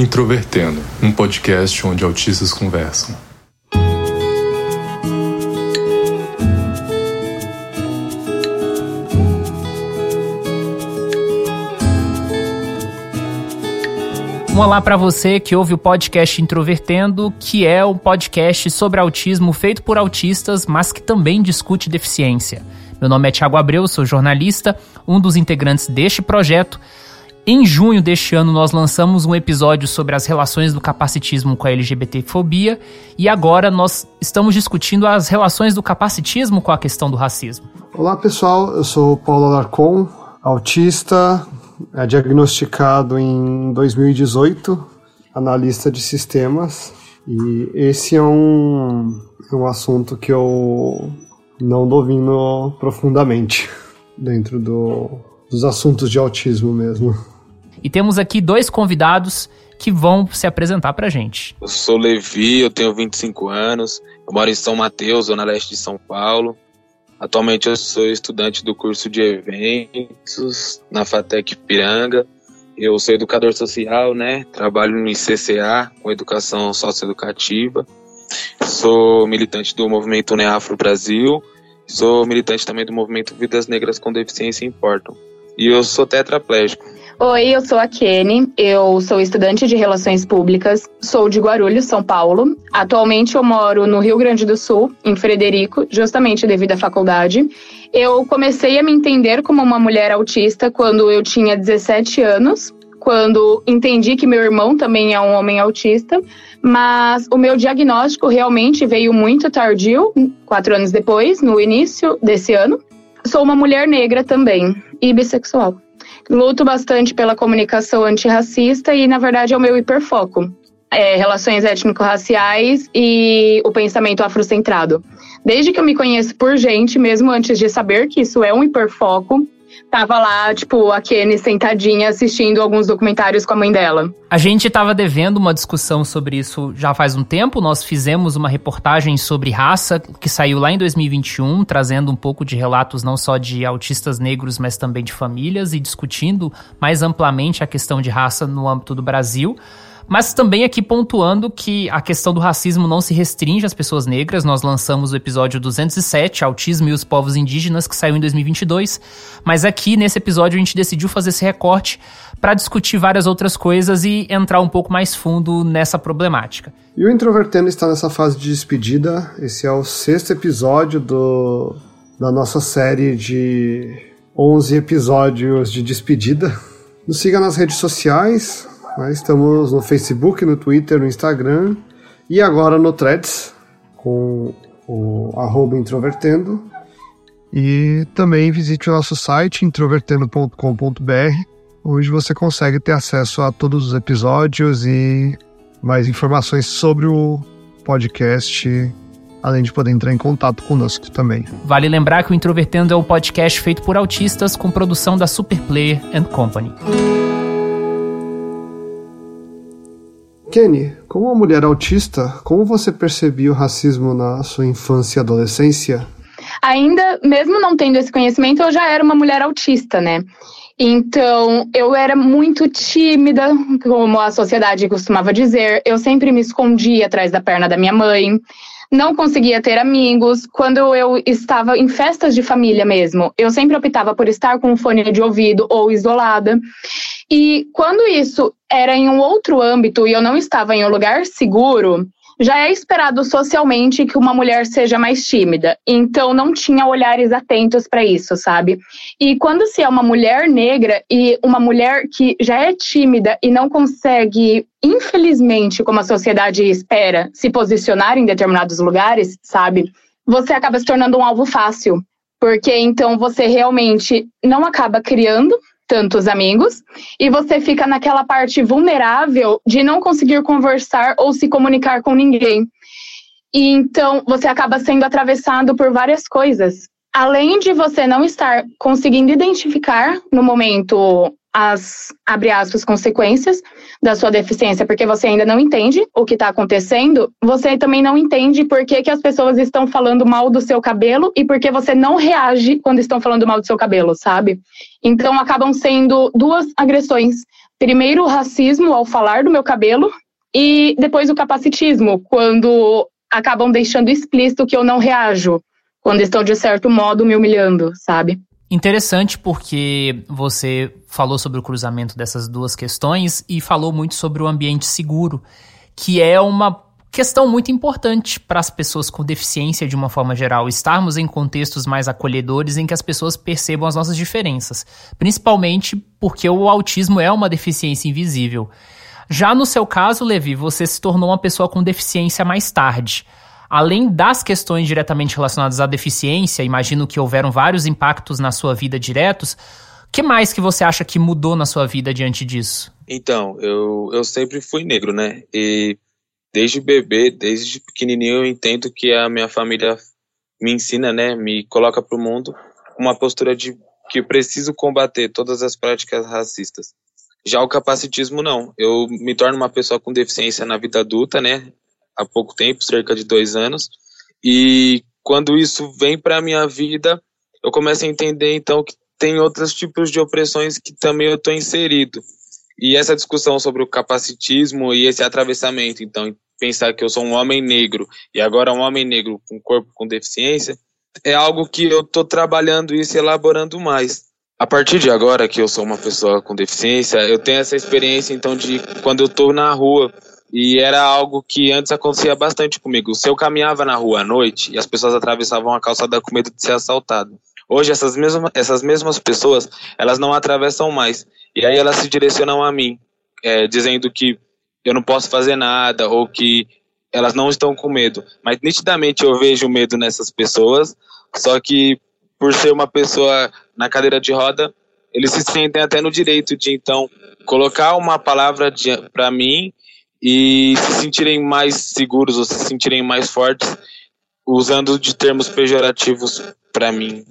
Introvertendo, um podcast onde autistas conversam. Olá para você que ouve o podcast Introvertendo, que é um podcast sobre autismo feito por autistas, mas que também discute deficiência. Meu nome é Thiago Abreu, sou jornalista, um dos integrantes deste projeto em junho deste ano, nós lançamos um episódio sobre as relações do capacitismo com a LGBTfobia e agora nós estamos discutindo as relações do capacitismo com a questão do racismo. Olá pessoal, eu sou Paulo Alarcon, autista, é diagnosticado em 2018, analista de sistemas, e esse é um, é um assunto que eu não domino profundamente dentro do, dos assuntos de autismo mesmo. E temos aqui dois convidados que vão se apresentar pra gente. Eu sou Levi, eu tenho 25 anos, eu moro em São Mateus, zona leste de São Paulo. Atualmente eu sou estudante do curso de eventos na FATEC Piranga. Eu sou educador social, né? Trabalho no ICCA, com educação socioeducativa. Sou militante do movimento Neafro Brasil. Sou militante também do movimento Vidas Negras com Deficiência Importam. E eu sou tetraplégico. Oi, eu sou a Kenny, eu sou estudante de Relações Públicas, sou de Guarulhos, São Paulo. Atualmente eu moro no Rio Grande do Sul, em Frederico, justamente devido à faculdade. Eu comecei a me entender como uma mulher autista quando eu tinha 17 anos, quando entendi que meu irmão também é um homem autista, mas o meu diagnóstico realmente veio muito tardio, quatro anos depois, no início desse ano. Sou uma mulher negra também e bissexual. Luto bastante pela comunicação antirracista e, na verdade, é o meu hiperfoco. É, relações étnico-raciais e o pensamento afrocentrado. Desde que eu me conheço por gente, mesmo antes de saber que isso é um hiperfoco, tava lá, tipo, a Kenny sentadinha assistindo alguns documentários com a mãe dela. A gente estava devendo uma discussão sobre isso já faz um tempo. Nós fizemos uma reportagem sobre raça que saiu lá em 2021, trazendo um pouco de relatos não só de autistas negros, mas também de famílias e discutindo mais amplamente a questão de raça no âmbito do Brasil. Mas também aqui pontuando que a questão do racismo não se restringe às pessoas negras. Nós lançamos o episódio 207, Autismo e os Povos Indígenas, que saiu em 2022. Mas aqui, nesse episódio, a gente decidiu fazer esse recorte para discutir várias outras coisas e entrar um pouco mais fundo nessa problemática. E o Introvertendo está nessa fase de despedida. Esse é o sexto episódio do, da nossa série de 11 episódios de despedida. Nos siga nas redes sociais, né? Estamos no Facebook, no Twitter, no Instagram e agora no Threads com o arroba introvertendo. E também visite o nosso site introvertendo.com.br, onde você consegue ter acesso a todos os episódios e mais informações sobre o podcast, além de poder entrar em contato conosco também. Vale lembrar que o Introvertendo é um podcast feito por autistas com produção da Superplayer and Company. Kenny, como uma mulher autista, como você percebia o racismo na sua infância e adolescência? Ainda, mesmo não tendo esse conhecimento, eu já era uma mulher autista, né? Então, eu era muito tímida, como a sociedade costumava dizer. Eu sempre me escondia atrás da perna da minha mãe. Não conseguia ter amigos. Quando eu estava em festas de família mesmo, eu sempre optava por estar com um fone de ouvido ou isolada. E quando isso era em um outro âmbito e eu não estava em um lugar seguro, já é esperado socialmente que uma mulher seja mais tímida. Então não tinha olhares atentos para isso, sabe? E quando se é uma mulher negra e uma mulher que já é tímida e não consegue, infelizmente, como a sociedade espera, se posicionar em determinados lugares, sabe? Você acaba se tornando um alvo fácil. Porque então você realmente não acaba criando tantos amigos e você fica naquela parte vulnerável de não conseguir conversar ou se comunicar com ninguém. E então você acaba sendo atravessado por várias coisas. Além de você não estar conseguindo identificar no momento as, abre aspas, consequências da sua deficiência, porque você ainda não entende o que está acontecendo, você também não entende por que, que as pessoas estão falando mal do seu cabelo e por que você não reage quando estão falando mal do seu cabelo, sabe? Então acabam sendo duas agressões. Primeiro, o racismo ao falar do meu cabelo e depois o capacitismo, quando acabam deixando explícito que eu não reajo, quando estão de certo modo me humilhando, sabe? Interessante porque você falou sobre o cruzamento dessas duas questões e falou muito sobre o ambiente seguro, que é uma questão muito importante para as pessoas com deficiência de uma forma geral, estarmos em contextos mais acolhedores em que as pessoas percebam as nossas diferenças, principalmente porque o autismo é uma deficiência invisível. Já no seu caso, Levi, você se tornou uma pessoa com deficiência mais tarde além das questões diretamente relacionadas à deficiência, imagino que houveram vários impactos na sua vida diretos. O que mais que você acha que mudou na sua vida diante disso? Então, eu, eu sempre fui negro, né? E desde bebê, desde pequenininho, eu entendo que a minha família me ensina, né? Me coloca para o mundo uma postura de que preciso combater todas as práticas racistas. Já o capacitismo, não. Eu me torno uma pessoa com deficiência na vida adulta, né? Há pouco tempo, cerca de dois anos. E quando isso vem para a minha vida, eu começo a entender então que tem outros tipos de opressões que também eu estou inserido. E essa discussão sobre o capacitismo e esse atravessamento, então, pensar que eu sou um homem negro e agora um homem negro com corpo com deficiência, é algo que eu estou trabalhando e elaborando mais. A partir de agora que eu sou uma pessoa com deficiência, eu tenho essa experiência então de quando eu estou na rua e era algo que antes acontecia bastante comigo. Se eu caminhava na rua à noite e as pessoas atravessavam a calçada com medo de ser assaltado. Hoje essas mesmas, essas mesmas pessoas, elas não atravessam mais. E aí elas se direcionam a mim, é, dizendo que eu não posso fazer nada ou que elas não estão com medo. Mas nitidamente eu vejo medo nessas pessoas, só que por ser uma pessoa na cadeira de roda, eles se sentem até no direito de então colocar uma palavra para mim e se sentirem mais seguros ou se sentirem mais fortes usando de termos pejorativos para mim.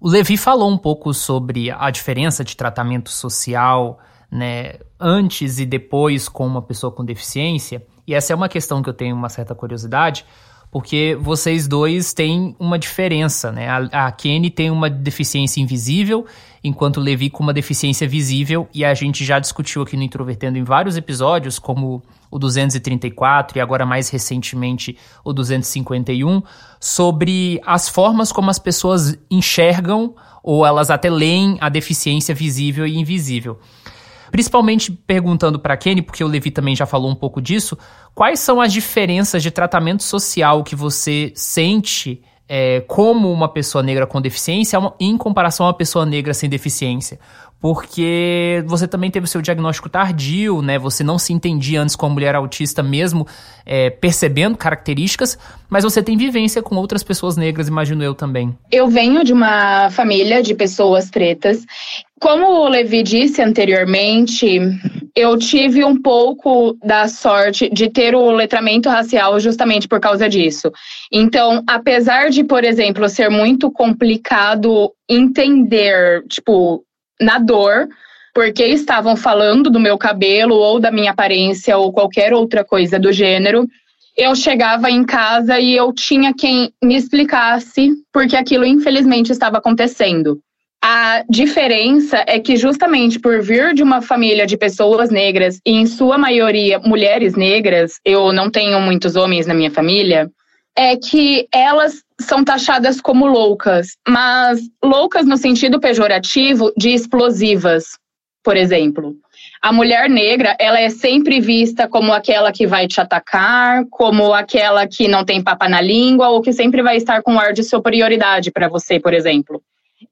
O Levi falou um pouco sobre a diferença de tratamento social, né, antes e depois com uma pessoa com deficiência, e essa é uma questão que eu tenho uma certa curiosidade, porque vocês dois têm uma diferença, né? A, a Kenny tem uma deficiência invisível, enquanto Levi com uma deficiência visível, e a gente já discutiu aqui no Introvertendo em vários episódios, como o 234 e agora mais recentemente o 251, sobre as formas como as pessoas enxergam ou elas até leem a deficiência visível e invisível. Principalmente perguntando para Kenny, porque o Levi também já falou um pouco disso, quais são as diferenças de tratamento social que você sente é, como uma pessoa negra com deficiência em comparação a uma pessoa negra sem deficiência? porque você também teve o seu diagnóstico tardio, né? Você não se entendia antes como mulher autista mesmo, é, percebendo características, mas você tem vivência com outras pessoas negras, imagino eu também. Eu venho de uma família de pessoas pretas. Como o Levi disse anteriormente, eu tive um pouco da sorte de ter o letramento racial justamente por causa disso. Então, apesar de, por exemplo, ser muito complicado entender, tipo, na dor, porque estavam falando do meu cabelo ou da minha aparência ou qualquer outra coisa do gênero. Eu chegava em casa e eu tinha quem me explicasse porque aquilo infelizmente estava acontecendo. A diferença é que, justamente por vir de uma família de pessoas negras, e em sua maioria mulheres negras, eu não tenho muitos homens na minha família, é que elas são taxadas como loucas, mas loucas no sentido pejorativo de explosivas, por exemplo. A mulher negra, ela é sempre vista como aquela que vai te atacar, como aquela que não tem papa na língua ou que sempre vai estar com um ar de superioridade para você, por exemplo.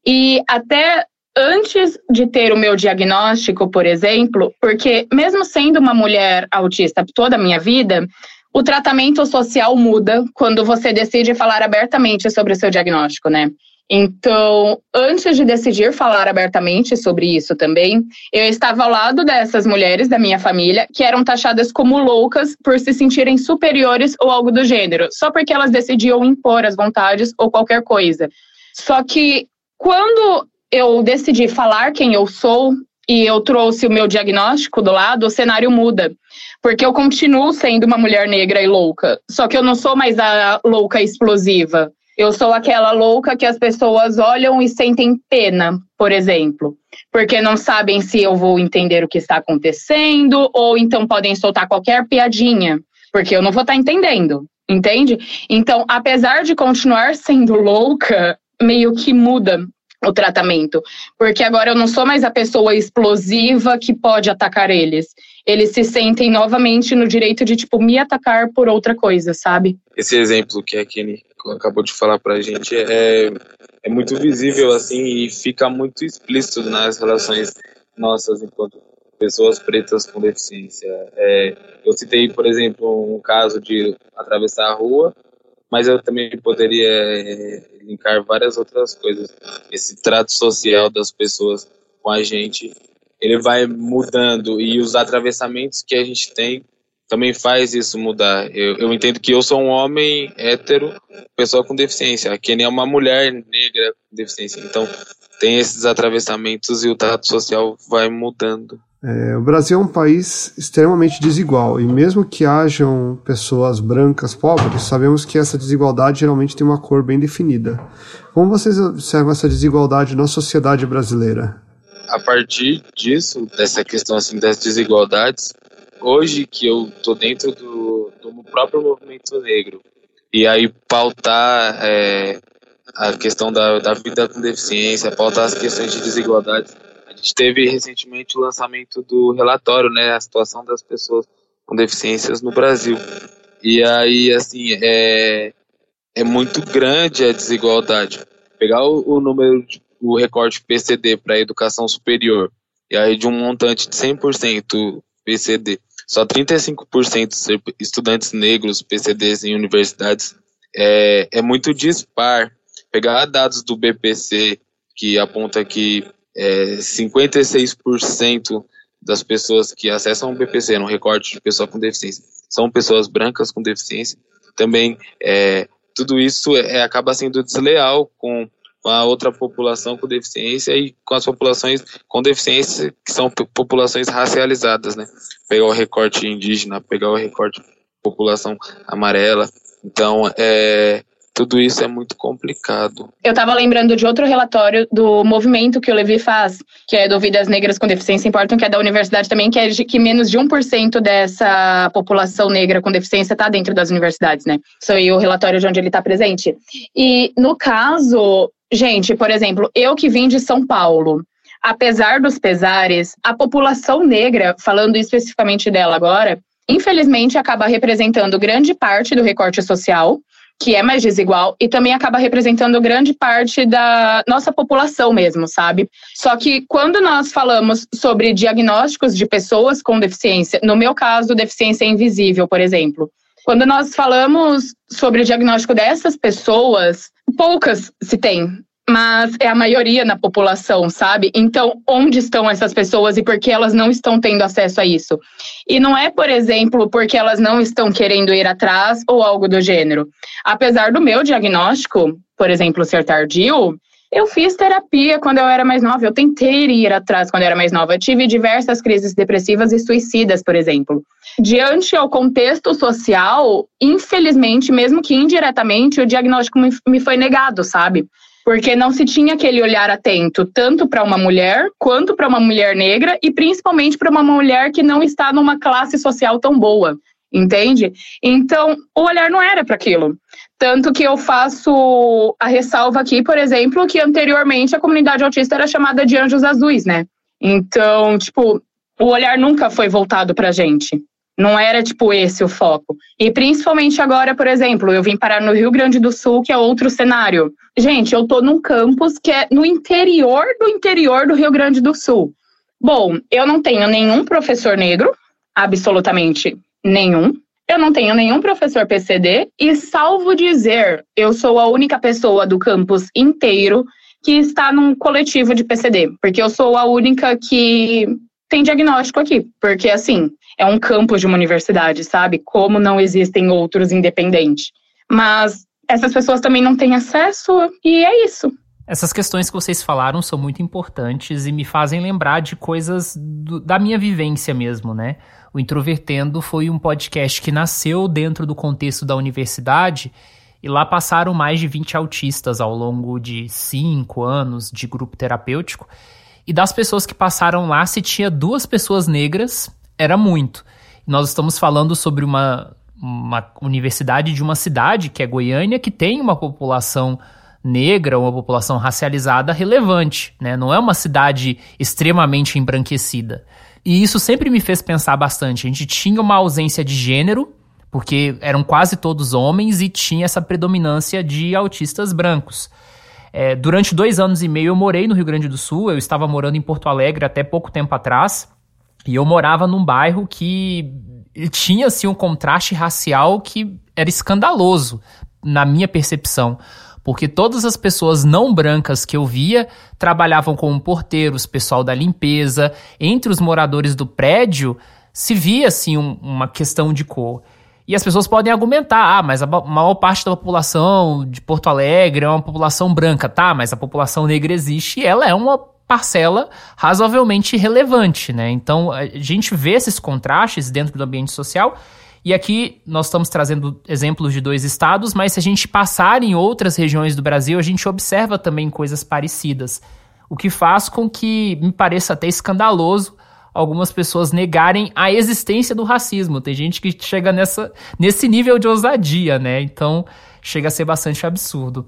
E até antes de ter o meu diagnóstico, por exemplo, porque mesmo sendo uma mulher autista toda a minha vida, o tratamento social muda quando você decide falar abertamente sobre o seu diagnóstico, né? Então, antes de decidir falar abertamente sobre isso também, eu estava ao lado dessas mulheres da minha família que eram taxadas como loucas por se sentirem superiores ou algo do gênero, só porque elas decidiam impor as vontades ou qualquer coisa. Só que quando eu decidi falar quem eu sou e eu trouxe o meu diagnóstico do lado, o cenário muda. Porque eu continuo sendo uma mulher negra e louca. Só que eu não sou mais a louca explosiva. Eu sou aquela louca que as pessoas olham e sentem pena, por exemplo. Porque não sabem se eu vou entender o que está acontecendo, ou então podem soltar qualquer piadinha. Porque eu não vou estar entendendo. Entende? Então, apesar de continuar sendo louca, meio que muda o tratamento. Porque agora eu não sou mais a pessoa explosiva que pode atacar eles. Eles se sentem novamente no direito de, tipo, me atacar por outra coisa, sabe? Esse exemplo que a Kenny acabou de falar pra gente é, é muito visível, assim, e fica muito explícito nas relações nossas enquanto pessoas pretas com deficiência. É, eu citei, por exemplo, um caso de atravessar a rua mas eu também poderia é, linkar várias outras coisas. Esse trato social das pessoas com a gente, ele vai mudando e os atravessamentos que a gente tem também faz isso mudar. Eu, eu entendo que eu sou um homem hétero, pessoa com deficiência, a Kenny é uma mulher negra com deficiência. Então, tem esses atravessamentos e o trato social vai mudando. É, o Brasil é um país extremamente desigual e mesmo que hajam pessoas brancas pobres, sabemos que essa desigualdade geralmente tem uma cor bem definida. Como vocês observam essa desigualdade na sociedade brasileira? A partir disso, dessa questão assim das desigualdades, hoje que eu tô dentro do, do próprio movimento negro e aí pautar é, a questão da, da vida com deficiência, pautar as questões de desigualdades gente teve recentemente o lançamento do relatório, né, a situação das pessoas com deficiências no Brasil. E aí, assim, é, é muito grande a desigualdade. Pegar o, o número, de, o recorte PCD para a educação superior, e aí de um montante de 100% PCD, só 35% ser estudantes negros PCDs em universidades, é, é muito dispar. Pegar dados do BPC, que aponta que é, 56% das pessoas que acessam o BPC no recorte de pessoa com deficiência são pessoas brancas com deficiência. Também é, tudo isso é, acaba sendo desleal com a outra população com deficiência e com as populações com deficiência que são populações racializadas, né? Pegar o recorte indígena, pegar o recorte população amarela. Então, é, tudo isso é muito complicado. Eu estava lembrando de outro relatório do movimento que o Levi faz, que é do Vidas Negras com Deficiência Importam, que é da universidade também, que é de que menos de 1% dessa população negra com deficiência está dentro das universidades, né? Isso aí o relatório de onde ele está presente. E no caso, gente, por exemplo, eu que vim de São Paulo, apesar dos pesares, a população negra, falando especificamente dela agora, infelizmente acaba representando grande parte do recorte social que é mais desigual e também acaba representando grande parte da nossa população mesmo, sabe? Só que quando nós falamos sobre diagnósticos de pessoas com deficiência, no meu caso, deficiência invisível, por exemplo, quando nós falamos sobre o diagnóstico dessas pessoas, poucas se tem mas é a maioria na população, sabe? Então, onde estão essas pessoas e por que elas não estão tendo acesso a isso? E não é, por exemplo, porque elas não estão querendo ir atrás ou algo do gênero. Apesar do meu diagnóstico, por exemplo, ser tardio, eu fiz terapia quando eu era mais nova. Eu tentei ir atrás quando eu era mais nova. Eu tive diversas crises depressivas e suicidas, por exemplo. Diante ao contexto social, infelizmente, mesmo que indiretamente, o diagnóstico me foi negado, sabe? Porque não se tinha aquele olhar atento tanto para uma mulher quanto para uma mulher negra e principalmente para uma mulher que não está numa classe social tão boa, entende? Então, o olhar não era para aquilo. Tanto que eu faço a ressalva aqui, por exemplo, que anteriormente a comunidade autista era chamada de anjos azuis, né? Então, tipo, o olhar nunca foi voltado para gente. Não era tipo esse o foco. E principalmente agora, por exemplo, eu vim parar no Rio Grande do Sul, que é outro cenário. Gente, eu tô num campus que é no interior do interior do Rio Grande do Sul. Bom, eu não tenho nenhum professor negro, absolutamente nenhum. Eu não tenho nenhum professor PCD e, salvo dizer, eu sou a única pessoa do campus inteiro que está num coletivo de PCD, porque eu sou a única que tem diagnóstico aqui, porque assim, é um campus de uma universidade, sabe? Como não existem outros independentes. Mas essas pessoas também não têm acesso e é isso. Essas questões que vocês falaram são muito importantes e me fazem lembrar de coisas do, da minha vivência mesmo, né? O Introvertendo foi um podcast que nasceu dentro do contexto da universidade e lá passaram mais de 20 autistas ao longo de cinco anos de grupo terapêutico. E das pessoas que passaram lá, se tinha duas pessoas negras, era muito. Nós estamos falando sobre uma, uma universidade de uma cidade, que é Goiânia, que tem uma população negra, uma população racializada relevante, né? Não é uma cidade extremamente embranquecida. E isso sempre me fez pensar bastante. A gente tinha uma ausência de gênero, porque eram quase todos homens e tinha essa predominância de autistas brancos. É, durante dois anos e meio eu morei no Rio Grande do Sul, eu estava morando em Porto Alegre até pouco tempo atrás, e eu morava num bairro que tinha assim um contraste racial que era escandaloso na minha percepção porque todas as pessoas não brancas que eu via trabalhavam como porteiros, pessoal da limpeza, entre os moradores do prédio se via assim um, uma questão de cor. E as pessoas podem argumentar, ah, mas a maior parte da população de Porto Alegre é uma população branca, tá? Mas a população negra existe e ela é uma parcela razoavelmente relevante, né? Então a gente vê esses contrastes dentro do ambiente social e aqui nós estamos trazendo exemplos de dois estados, mas se a gente passar em outras regiões do Brasil, a gente observa também coisas parecidas. O que faz com que me pareça até escandaloso algumas pessoas negarem a existência do racismo. Tem gente que chega nessa, nesse nível de ousadia, né? Então chega a ser bastante absurdo.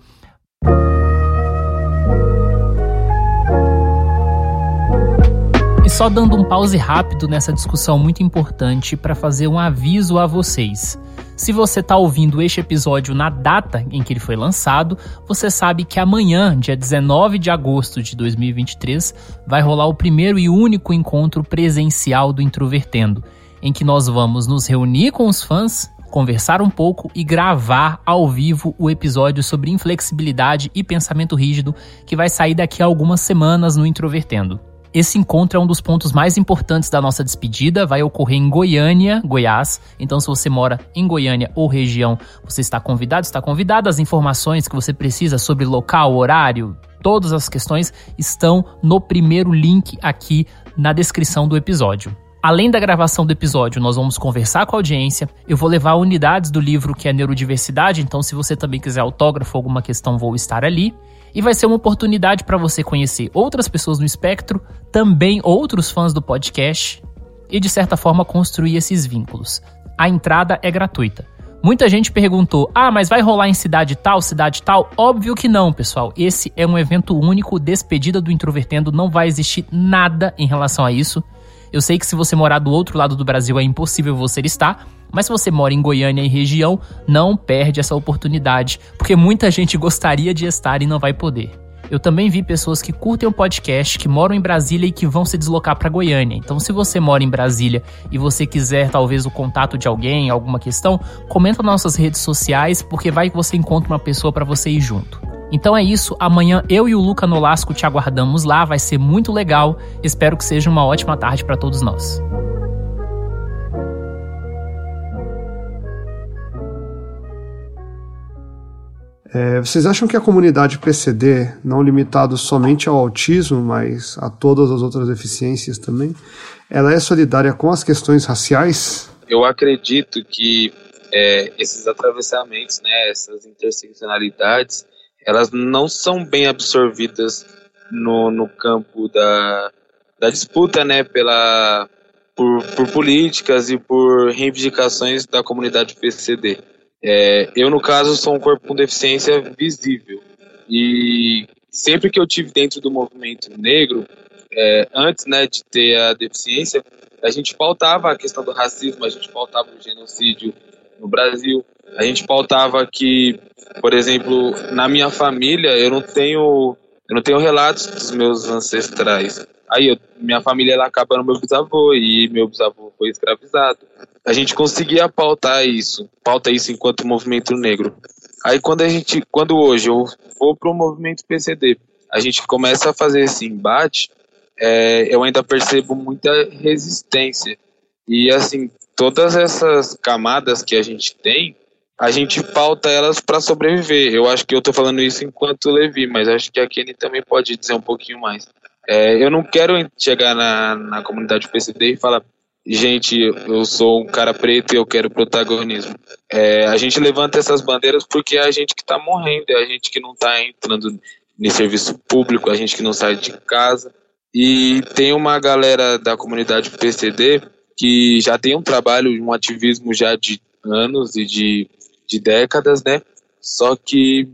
só dando um pause rápido nessa discussão muito importante para fazer um aviso a vocês. Se você está ouvindo este episódio na data em que ele foi lançado, você sabe que amanhã, dia 19 de agosto de 2023, vai rolar o primeiro e único encontro presencial do Introvertendo, em que nós vamos nos reunir com os fãs, conversar um pouco e gravar ao vivo o episódio sobre inflexibilidade e pensamento rígido que vai sair daqui a algumas semanas no Introvertendo. Esse encontro é um dos pontos mais importantes da nossa despedida, vai ocorrer em Goiânia, Goiás. Então, se você mora em Goiânia ou região, você está convidado, está convidada. As informações que você precisa sobre local, horário, todas as questões estão no primeiro link aqui na descrição do episódio. Além da gravação do episódio, nós vamos conversar com a audiência. Eu vou levar unidades do livro que é Neurodiversidade, então se você também quiser autógrafo ou alguma questão, vou estar ali e vai ser uma oportunidade para você conhecer outras pessoas no espectro, também outros fãs do podcast e de certa forma construir esses vínculos. A entrada é gratuita. Muita gente perguntou: "Ah, mas vai rolar em cidade tal, cidade tal?" Óbvio que não, pessoal. Esse é um evento único, despedida do introvertendo, não vai existir nada em relação a isso. Eu sei que se você morar do outro lado do Brasil é impossível você estar, mas se você mora em Goiânia e região, não perde essa oportunidade, porque muita gente gostaria de estar e não vai poder. Eu também vi pessoas que curtem o podcast, que moram em Brasília e que vão se deslocar para Goiânia. Então, se você mora em Brasília e você quiser talvez o contato de alguém, alguma questão, comenta nas nossas redes sociais, porque vai que você encontra uma pessoa para você ir junto. Então é isso, amanhã eu e o Luca Nolasco te aguardamos lá, vai ser muito legal. Espero que seja uma ótima tarde para todos nós. É, vocês acham que a comunidade PCD, não limitado somente ao autismo, mas a todas as outras deficiências também, ela é solidária com as questões raciais? Eu acredito que é, esses atravessamentos, né, essas interseccionalidades, elas não são bem absorvidas no, no campo da, da disputa, né, pela, por, por políticas e por reivindicações da comunidade PCD. É, eu, no caso, sou um corpo com deficiência visível. E sempre que eu tive dentro do movimento negro, é, antes né, de ter a deficiência, a gente pautava a questão do racismo, a gente pautava o genocídio no Brasil, a gente pautava que, por exemplo, na minha família, eu não tenho, eu não tenho relatos dos meus ancestrais. Aí eu, minha família ela acaba no meu bisavô e meu bisavô foi escravizado a gente conseguia pautar isso, pauta isso enquanto movimento negro. Aí quando a gente, quando hoje eu vou para o movimento PCD, a gente começa a fazer esse embate, é, eu ainda percebo muita resistência. E assim, todas essas camadas que a gente tem, a gente pauta elas para sobreviver. Eu acho que eu tô falando isso enquanto Levi, mas acho que a Kenny também pode dizer um pouquinho mais. É, eu não quero chegar na, na comunidade PCD e falar, gente, eu sou um cara preto e eu quero protagonismo. É, a gente levanta essas bandeiras porque é a gente que está morrendo, é a gente que não está entrando em serviço público, a gente que não sai de casa. E tem uma galera da comunidade PCD que já tem um trabalho, um ativismo já de anos e de, de décadas, né? Só que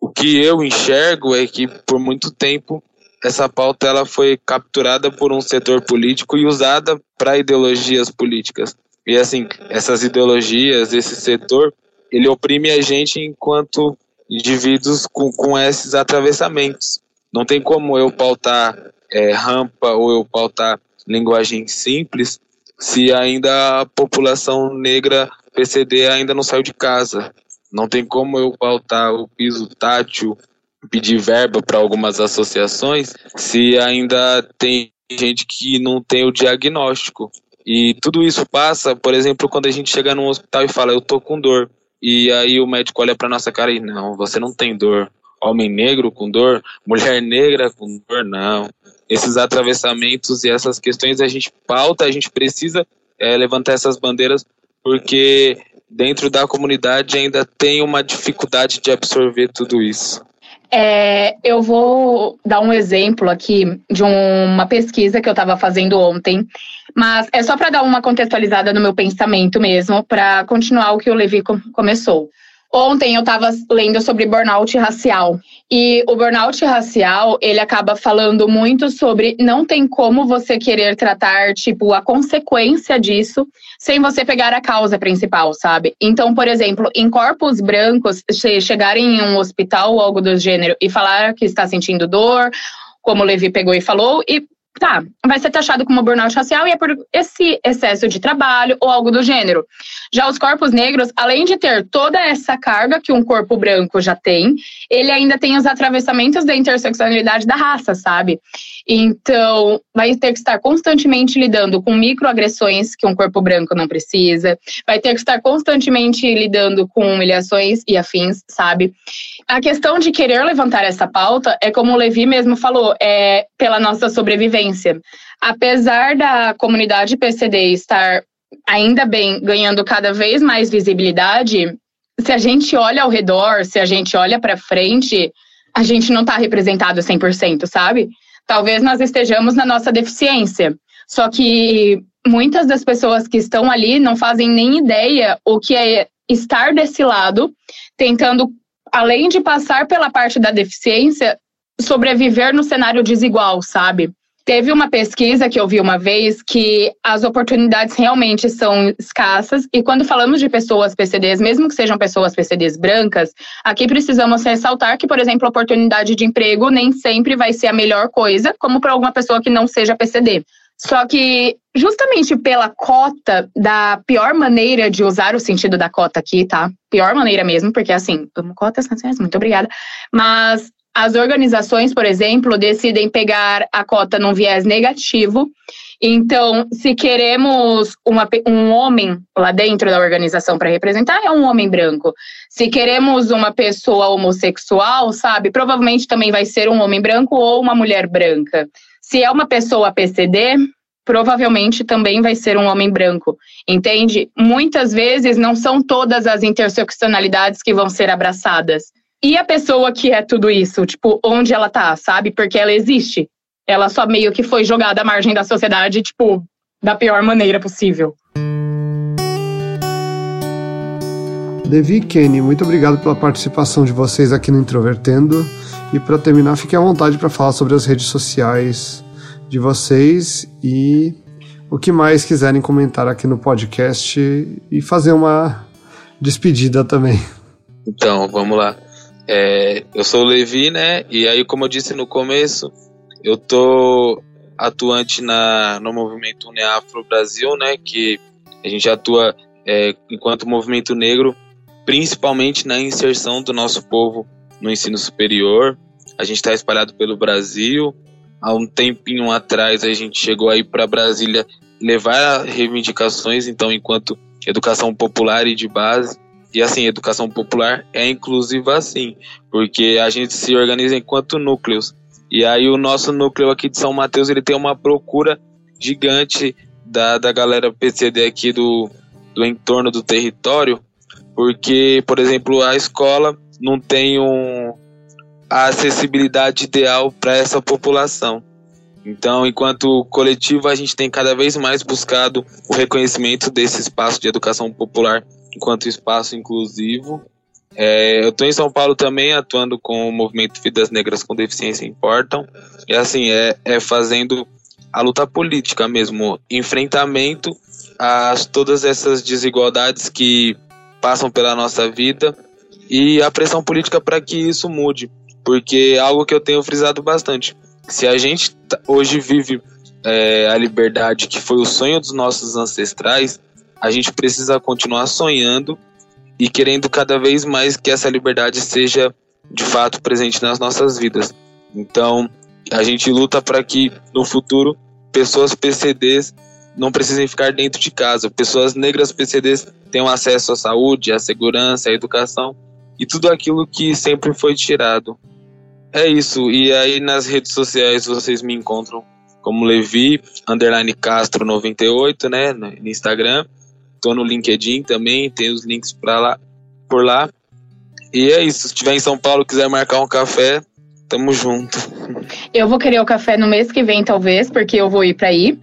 o que eu enxergo é que por muito tempo essa pauta ela foi capturada por um setor político e usada para ideologias políticas. E assim, essas ideologias, esse setor, ele oprime a gente enquanto indivíduos com, com esses atravessamentos. Não tem como eu pautar é, rampa ou eu pautar linguagem simples se ainda a população negra PCD ainda não saiu de casa. Não tem como eu pautar o piso tátil pedir verba para algumas associações se ainda tem gente que não tem o diagnóstico. E tudo isso passa, por exemplo, quando a gente chega num hospital e fala, eu tô com dor. E aí o médico olha para nossa cara e não, você não tem dor. Homem negro com dor, mulher negra com dor, não. Esses atravessamentos e essas questões a gente pauta, a gente precisa é, levantar essas bandeiras porque dentro da comunidade ainda tem uma dificuldade de absorver tudo isso. É, eu vou dar um exemplo aqui de uma pesquisa que eu estava fazendo ontem, mas é só para dar uma contextualizada no meu pensamento mesmo, para continuar o que o Levi começou. Ontem eu estava lendo sobre burnout racial. E o burnout racial, ele acaba falando muito sobre não tem como você querer tratar, tipo, a consequência disso sem você pegar a causa principal, sabe? Então, por exemplo, em corpos brancos, se chegarem em um hospital ou algo do gênero e falar que está sentindo dor, como o Levi pegou e falou, e tá, vai ser taxado como burnout racial e é por esse excesso de trabalho ou algo do gênero. Já os corpos negros, além de ter toda essa carga que um corpo branco já tem, ele ainda tem os atravessamentos da interseccionalidade da raça, sabe? Então, vai ter que estar constantemente lidando com microagressões que um corpo branco não precisa, vai ter que estar constantemente lidando com humilhações e afins, sabe? A questão de querer levantar essa pauta é como o Levi mesmo falou, é pela nossa sobrevivência. Apesar da comunidade PCD estar ainda bem ganhando cada vez mais visibilidade, se a gente olha ao redor, se a gente olha para frente, a gente não está representado 100%, sabe? Talvez nós estejamos na nossa deficiência. Só que muitas das pessoas que estão ali não fazem nem ideia o que é estar desse lado, tentando, além de passar pela parte da deficiência, sobreviver no cenário desigual, sabe? Teve uma pesquisa que eu vi uma vez que as oportunidades realmente são escassas, e quando falamos de pessoas PCDs, mesmo que sejam pessoas PCDs brancas, aqui precisamos ressaltar que, por exemplo, a oportunidade de emprego nem sempre vai ser a melhor coisa, como para alguma pessoa que não seja PCD. Só que, justamente pela cota, da pior maneira de usar o sentido da cota aqui, tá? Pior maneira mesmo, porque assim, amo cotas, muito obrigada. Mas as organizações, por exemplo, decidem pegar a cota num viés negativo. Então, se queremos uma, um homem lá dentro da organização para representar, é um homem branco. Se queremos uma pessoa homossexual, sabe, provavelmente também vai ser um homem branco ou uma mulher branca. Se é uma pessoa PCD, provavelmente também vai ser um homem branco, entende? Muitas vezes não são todas as interseccionalidades que vão ser abraçadas. E a pessoa que é tudo isso, tipo, onde ela tá, sabe? Porque ela existe. Ela só meio que foi jogada à margem da sociedade, tipo, da pior maneira possível. Devi e Kenny, muito obrigado pela participação de vocês aqui no Introvertendo. E para terminar, fique à vontade para falar sobre as redes sociais de vocês e o que mais quiserem comentar aqui no podcast e fazer uma despedida também. Então, vamos lá. É, eu sou o Levi, né? E aí, como eu disse no começo, eu tô atuante na, no movimento Uneafro Brasil, né? Que a gente atua é, enquanto movimento negro, principalmente na inserção do nosso povo no ensino superior. A gente está espalhado pelo Brasil. Há um tempinho atrás a gente chegou aí para Brasília levar reivindicações, então enquanto educação popular e de base E assim, educação popular é inclusiva assim, porque a gente se organiza enquanto núcleos. E aí o nosso núcleo aqui de São Mateus, ele tem uma procura gigante da, da galera PCD aqui do, do entorno do território, porque, por exemplo, a escola não tem um, a acessibilidade ideal para essa população. Então, enquanto coletivo, a gente tem cada vez mais buscado o reconhecimento desse espaço de educação popular enquanto espaço inclusivo. É, eu estou em São Paulo também atuando com o movimento Vidas Negras com Deficiência Importam. E assim, é, é fazendo a luta política mesmo, enfrentamento a todas essas desigualdades que passam pela nossa vida e a pressão política para que isso mude. Porque é algo que eu tenho frisado bastante se a gente hoje vive é, a liberdade que foi o sonho dos nossos ancestrais, a gente precisa continuar sonhando e querendo cada vez mais que essa liberdade seja de fato presente nas nossas vidas. Então, a gente luta para que no futuro pessoas PCDs não precisem ficar dentro de casa, pessoas negras PCDs tenham acesso à saúde, à segurança, à educação e tudo aquilo que sempre foi tirado. É isso. E aí nas redes sociais vocês me encontram como Levi, underline Castro 98, né? No Instagram. Tô no LinkedIn também, tem os links pra lá, por lá. E é isso. Se estiver em São Paulo quiser marcar um café, tamo junto. Eu vou querer o café no mês que vem, talvez, porque eu vou ir para aí,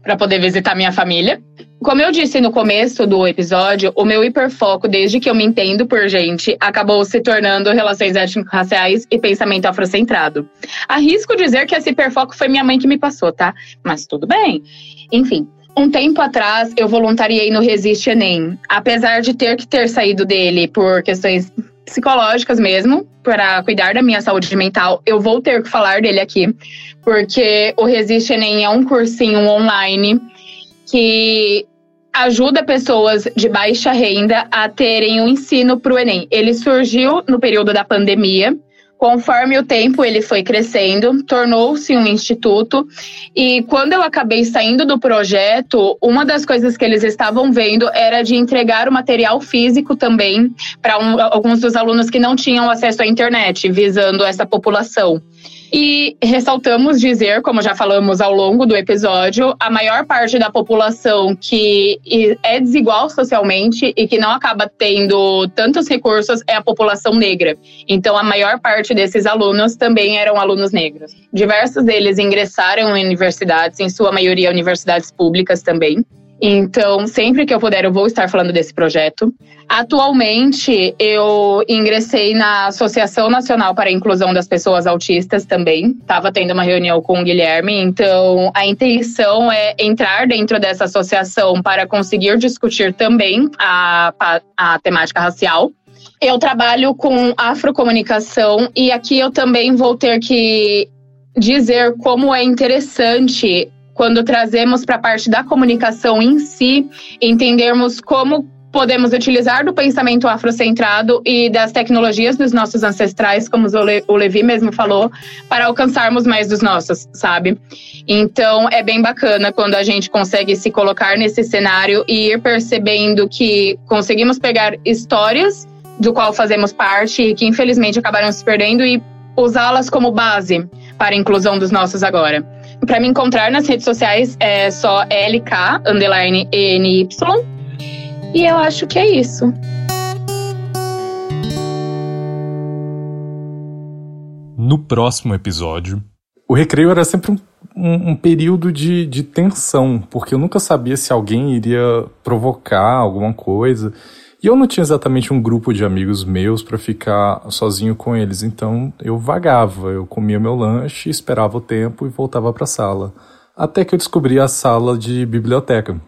para poder visitar minha família. Como eu disse no começo do episódio, o meu hiperfoco, desde que eu me entendo por gente, acabou se tornando relações étnico-raciais e pensamento afrocentrado. Arrisco dizer que esse hiperfoco foi minha mãe que me passou, tá? Mas tudo bem. Enfim, um tempo atrás eu voluntariei no Resiste Enem. Apesar de ter que ter saído dele por questões psicológicas mesmo, para cuidar da minha saúde mental, eu vou ter que falar dele aqui, porque o Resiste Enem é um cursinho online que ajuda pessoas de baixa renda a terem um ensino para o Enem. Ele surgiu no período da pandemia. Conforme o tempo ele foi crescendo, tornou-se um instituto. E quando eu acabei saindo do projeto, uma das coisas que eles estavam vendo era de entregar o material físico também para um, alguns dos alunos que não tinham acesso à internet, visando essa população. E ressaltamos dizer, como já falamos ao longo do episódio, a maior parte da população que é desigual socialmente e que não acaba tendo tantos recursos é a população negra. Então, a maior parte desses alunos também eram alunos negros. Diversos deles ingressaram em universidades, em sua maioria universidades públicas também. Então, sempre que eu puder, eu vou estar falando desse projeto. Atualmente, eu ingressei na Associação Nacional para a Inclusão das Pessoas Autistas também. Estava tendo uma reunião com o Guilherme, então a intenção é entrar dentro dessa associação para conseguir discutir também a, a, temática racial. Eu trabalho com afrocomunicação e aqui eu também vou ter que dizer como é interessante quando trazemos para a parte da comunicação em si, entendermos como podemos utilizar do pensamento afrocentrado e das tecnologias dos nossos ancestrais, como o Levi mesmo falou, para alcançarmos mais dos nossos, sabe? Então é bem bacana quando a gente consegue se colocar nesse cenário e ir percebendo que conseguimos pegar histórias do qual fazemos parte e que infelizmente acabaram se perdendo e usá-las como base para a inclusão dos nossos agora. Para me encontrar nas redes sociais é só LK underline ENY. E eu acho que é isso. No próximo episódio, o recreio era sempre um, um, um, período de, de tensão, porque eu nunca sabia se alguém iria provocar alguma coisa. E eu não tinha exatamente um grupo de amigos meus para ficar sozinho com eles, então eu vagava, eu comia meu lanche, esperava o tempo e voltava para a sala. Até que eu descobri a sala de biblioteca.